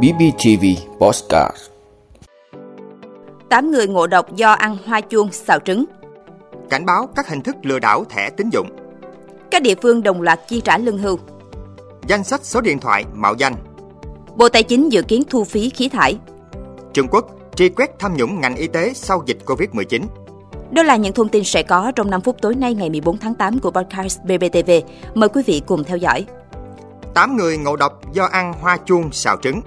BBTV Postcard 8 người ngộ độc do ăn hoa chuông xào trứng. Cảnh báo các hình thức lừa đảo thẻ tín dụng. Các địa phương đồng loạt chi trả lương hưu. Danh sách số điện thoại mạo danh. Bộ Tài chính dự kiến thu phí khí thải. Trung Quốc truy quét tham nhũng ngành y tế sau dịch Covid-19. Đó là những thông tin sẽ có trong 5 phút tối nay ngày 14 tháng 8 của podcast BBTV. Mời quý vị cùng theo dõi. 8 người ngộ độc do ăn hoa chuông xào trứng.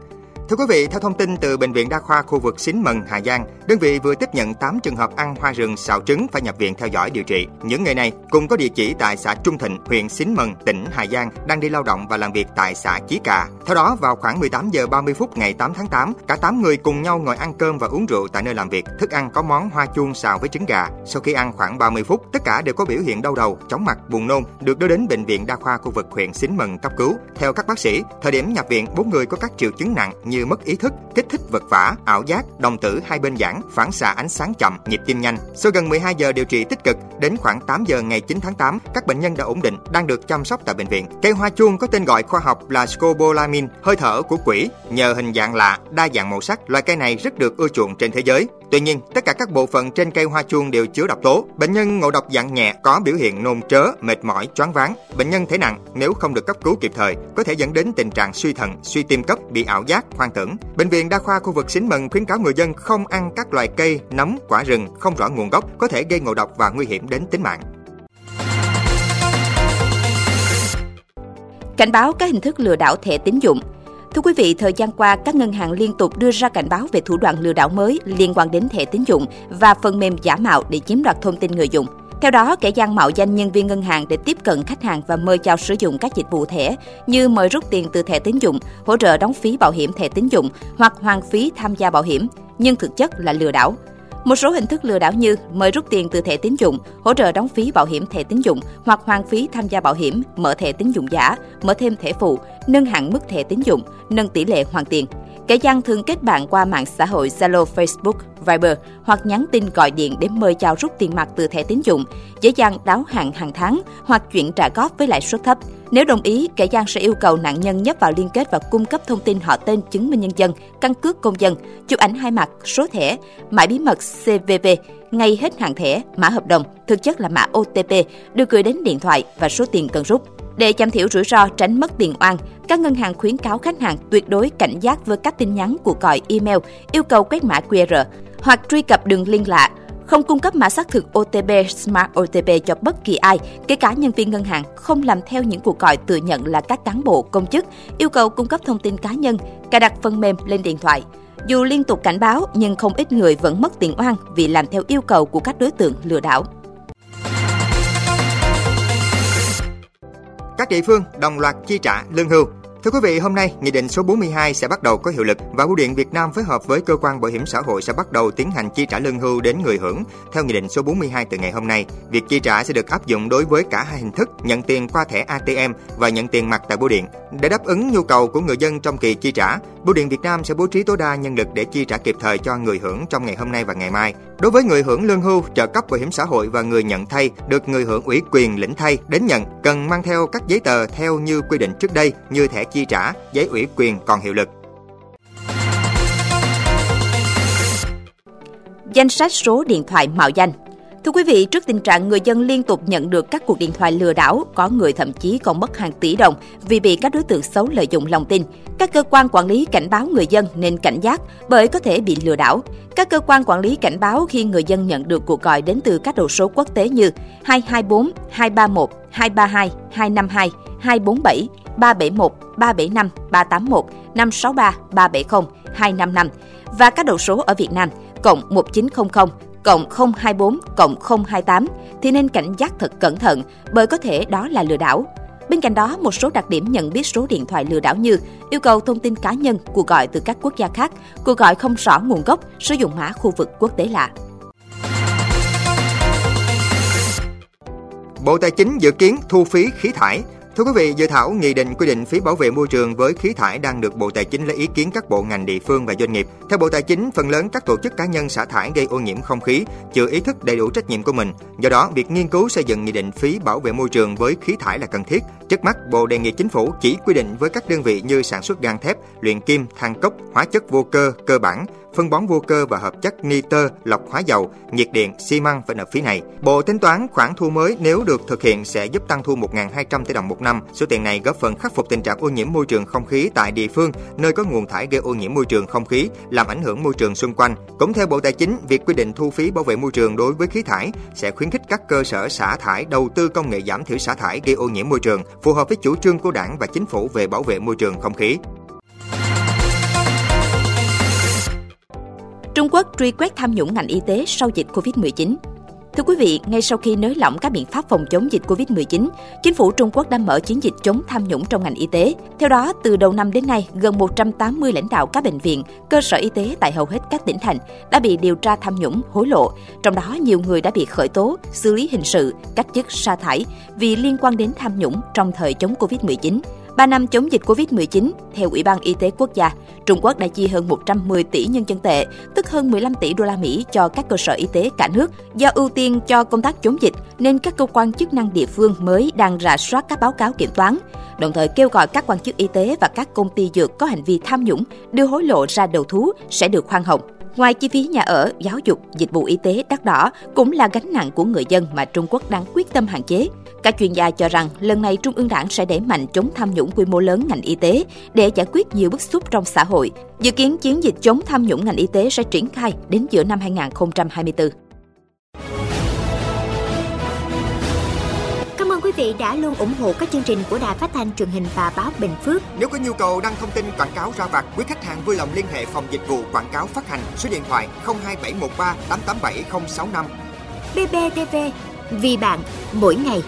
Thưa quý vị, theo thông tin từ Bệnh viện Đa khoa khu vực Xín Mần, Hà Giang, đơn vị vừa tiếp nhận 8 trường hợp ăn hoa rừng xào trứng phải nhập viện theo dõi điều trị. Những người này cùng có địa chỉ tại xã Trung Thịnh, huyện Xín Mần, tỉnh Hà Giang, đang đi lao động và làm việc tại xã Chí Cà. Theo đó, vào khoảng 18 giờ 30 phút ngày 8 tháng 8, cả 8 người cùng nhau ngồi ăn cơm và uống rượu tại nơi làm việc. Thức ăn có món hoa chuông xào với trứng gà. Sau khi ăn khoảng 30 phút, tất cả đều có biểu hiện đau đầu, chóng mặt, buồn nôn, được đưa đến bệnh viện Đa khoa khu vực huyện Xín Mần cấp cứu. Theo các bác sĩ, thời điểm nhập viện, bốn người có các triệu chứng nặng như như mất ý thức, kích thích vật vã, ảo giác, đồng tử hai bên giãn, phản xạ ánh sáng chậm, nhịp tim nhanh. Sau gần 12 giờ điều trị tích cực, đến khoảng 8 giờ ngày 9 tháng 8, các bệnh nhân đã ổn định, đang được chăm sóc tại bệnh viện. Cây hoa chuông có tên gọi khoa học là Scopolamine, hơi thở của quỷ. Nhờ hình dạng lạ, đa dạng màu sắc, loài cây này rất được ưa chuộng trên thế giới. Tuy nhiên, tất cả các bộ phận trên cây hoa chuông đều chứa độc tố. Bệnh nhân ngộ độc dạng nhẹ có biểu hiện nôn trớ, mệt mỏi, choáng váng. Bệnh nhân thể nặng nếu không được cấp cứu kịp thời có thể dẫn đến tình trạng suy thận, suy tim cấp, bị ảo giác, hoang tưởng. Bệnh viện đa khoa khu vực Xín Mần khuyến cáo người dân không ăn các loại cây, nấm, quả rừng không rõ nguồn gốc có thể gây ngộ độc và nguy hiểm đến tính mạng. Cảnh báo các hình thức lừa đảo thẻ tín dụng. Thưa quý vị, thời gian qua, các ngân hàng liên tục đưa ra cảnh báo về thủ đoạn lừa đảo mới liên quan đến thẻ tín dụng và phần mềm giả mạo để chiếm đoạt thông tin người dùng. Theo đó, kẻ gian mạo danh nhân viên ngân hàng để tiếp cận khách hàng và mời chào sử dụng các dịch vụ thẻ như mời rút tiền từ thẻ tín dụng, hỗ trợ đóng phí bảo hiểm thẻ tín dụng hoặc hoàn phí tham gia bảo hiểm, nhưng thực chất là lừa đảo. Một số hình thức lừa đảo như mời rút tiền từ thẻ tín dụng, hỗ trợ đóng phí bảo hiểm thẻ tín dụng hoặc hoàn phí tham gia bảo hiểm, mở thẻ tín dụng giả, mở thêm thẻ phụ, nâng hạn mức thẻ tín dụng, nâng tỷ lệ hoàn tiền. Kẻ gian thường kết bạn qua mạng xã hội Zalo, Facebook, Viber hoặc nhắn tin gọi điện để mời chào rút tiền mặt từ thẻ tín dụng, dễ dàng đáo hạn hàng tháng hoặc chuyển trả góp với lãi suất thấp. Nếu đồng ý, kẻ gian sẽ yêu cầu nạn nhân nhấp vào liên kết và cung cấp thông tin họ tên chứng minh nhân dân, căn cước công dân, chụp ảnh hai mặt, số thẻ, mã bí mật CVV, ngày hết hạn thẻ, mã hợp đồng, thực chất là mã OTP, được gửi đến điện thoại và số tiền cần rút. Để giảm thiểu rủi ro tránh mất tiền oan, các ngân hàng khuyến cáo khách hàng tuyệt đối cảnh giác với các tin nhắn của gọi email yêu cầu quét mã QR hoặc truy cập đường liên lạ, không cung cấp mã xác thực OTP, Smart OTP cho bất kỳ ai, kể cả nhân viên ngân hàng, không làm theo những cuộc gọi tự nhận là các cán bộ, công chức, yêu cầu cung cấp thông tin cá nhân, cài đặt phần mềm lên điện thoại. Dù liên tục cảnh báo, nhưng không ít người vẫn mất tiền oan vì làm theo yêu cầu của các đối tượng lừa đảo. Các địa phương đồng loạt chi trả lương hưu. Thưa quý vị, hôm nay, Nghị định số 42 sẽ bắt đầu có hiệu lực và Bưu điện Việt Nam phối hợp với cơ quan bảo hiểm xã hội sẽ bắt đầu tiến hành chi trả lương hưu đến người hưởng. Theo Nghị định số 42 từ ngày hôm nay, việc chi trả sẽ được áp dụng đối với cả hai hình thức nhận tiền qua thẻ ATM và nhận tiền mặt tại bưu điện. Để đáp ứng nhu cầu của người dân trong kỳ chi trả, Bưu điện Việt Nam sẽ bố trí tối đa nhân lực để chi trả kịp thời cho người hưởng trong ngày hôm nay và ngày mai. Đối với người hưởng lương hưu, trợ cấp bảo hiểm xã hội và người nhận thay được người hưởng ủy quyền lĩnh thay đến nhận cần mang theo các giấy tờ theo như quy định trước đây như thẻ chi trả, giấy ủy quyền còn hiệu lực. Danh sách số điện thoại mạo danh Thưa quý vị, trước tình trạng người dân liên tục nhận được các cuộc điện thoại lừa đảo, có người thậm chí còn mất hàng tỷ đồng vì bị các đối tượng xấu lợi dụng lòng tin. Các cơ quan quản lý cảnh báo người dân nên cảnh giác bởi có thể bị lừa đảo. Các cơ quan quản lý cảnh báo khi người dân nhận được cuộc gọi đến từ các đầu số quốc tế như 224, 231, 232, 252, 247, 371, 375, 381, 563, 370, 255 và các đầu số ở Việt Nam cộng 1900 cộng 024 cộng 028 thì nên cảnh giác thật cẩn thận bởi có thể đó là lừa đảo. Bên cạnh đó, một số đặc điểm nhận biết số điện thoại lừa đảo như yêu cầu thông tin cá nhân, cuộc gọi từ các quốc gia khác, cuộc gọi không rõ nguồn gốc, sử dụng mã khu vực quốc tế lạ. Bộ Tài chính dự kiến thu phí khí thải Thưa quý vị, dự thảo nghị định quy định phí bảo vệ môi trường với khí thải đang được Bộ Tài chính lấy ý kiến các bộ ngành địa phương và doanh nghiệp. Theo Bộ Tài chính, phần lớn các tổ chức cá nhân xả thải gây ô nhiễm không khí chưa ý thức đầy đủ trách nhiệm của mình. Do đó, việc nghiên cứu xây dựng nghị định phí bảo vệ môi trường với khí thải là cần thiết. Trước mắt, Bộ đề nghị chính phủ chỉ quy định với các đơn vị như sản xuất gang thép, luyện kim, than cốc, hóa chất vô cơ, cơ bản, phân bón vô cơ và hợp chất nitơ, lọc hóa dầu, nhiệt điện, xi măng phải nộp phí này. Bộ tính toán khoản thu mới nếu được thực hiện sẽ giúp tăng thu 1.200 tỷ đồng một năm. Số tiền này góp phần khắc phục tình trạng ô nhiễm môi trường không khí tại địa phương nơi có nguồn thải gây ô nhiễm môi trường không khí, làm ảnh hưởng môi trường xung quanh. Cũng theo Bộ Tài chính, việc quy định thu phí bảo vệ môi trường đối với khí thải sẽ khuyến khích các cơ sở xả thải đầu tư công nghệ giảm thiểu xả thải gây ô nhiễm môi trường, phù hợp với chủ trương của Đảng và Chính phủ về bảo vệ môi trường không khí. Trung Quốc truy quét tham nhũng ngành y tế sau dịch Covid-19. Thưa quý vị, ngay sau khi nới lỏng các biện pháp phòng chống dịch Covid-19, chính phủ Trung Quốc đã mở chiến dịch chống tham nhũng trong ngành y tế. Theo đó, từ đầu năm đến nay, gần 180 lãnh đạo các bệnh viện, cơ sở y tế tại hầu hết các tỉnh thành đã bị điều tra tham nhũng, hối lộ. Trong đó, nhiều người đã bị khởi tố, xử lý hình sự, cách chức sa thải vì liên quan đến tham nhũng trong thời chống Covid-19. 3 năm chống dịch Covid-19, theo Ủy ban Y tế Quốc gia, Trung Quốc đã chi hơn 110 tỷ nhân dân tệ, tức hơn 15 tỷ đô la Mỹ cho các cơ sở y tế cả nước. Do ưu tiên cho công tác chống dịch, nên các cơ quan chức năng địa phương mới đang rà soát các báo cáo kiểm toán, đồng thời kêu gọi các quan chức y tế và các công ty dược có hành vi tham nhũng đưa hối lộ ra đầu thú sẽ được khoan hồng. Ngoài chi phí nhà ở, giáo dục, dịch vụ y tế đắt đỏ cũng là gánh nặng của người dân mà Trung Quốc đang quyết tâm hạn chế. Các chuyên gia cho rằng lần này Trung ương Đảng sẽ đẩy mạnh chống tham nhũng quy mô lớn ngành y tế để giải quyết nhiều bức xúc trong xã hội. Dự kiến chiến dịch chống tham nhũng ngành y tế sẽ triển khai đến giữa năm 2024. Cảm ơn quý vị đã luôn ủng hộ các chương trình của Đài Phát thanh truyền hình và báo Bình Phước. Nếu có nhu cầu đăng thông tin quảng cáo ra vặt, quý khách hàng vui lòng liên hệ phòng dịch vụ quảng cáo phát hành số điện thoại 02713 887065. BBTV, vì bạn, mỗi ngày.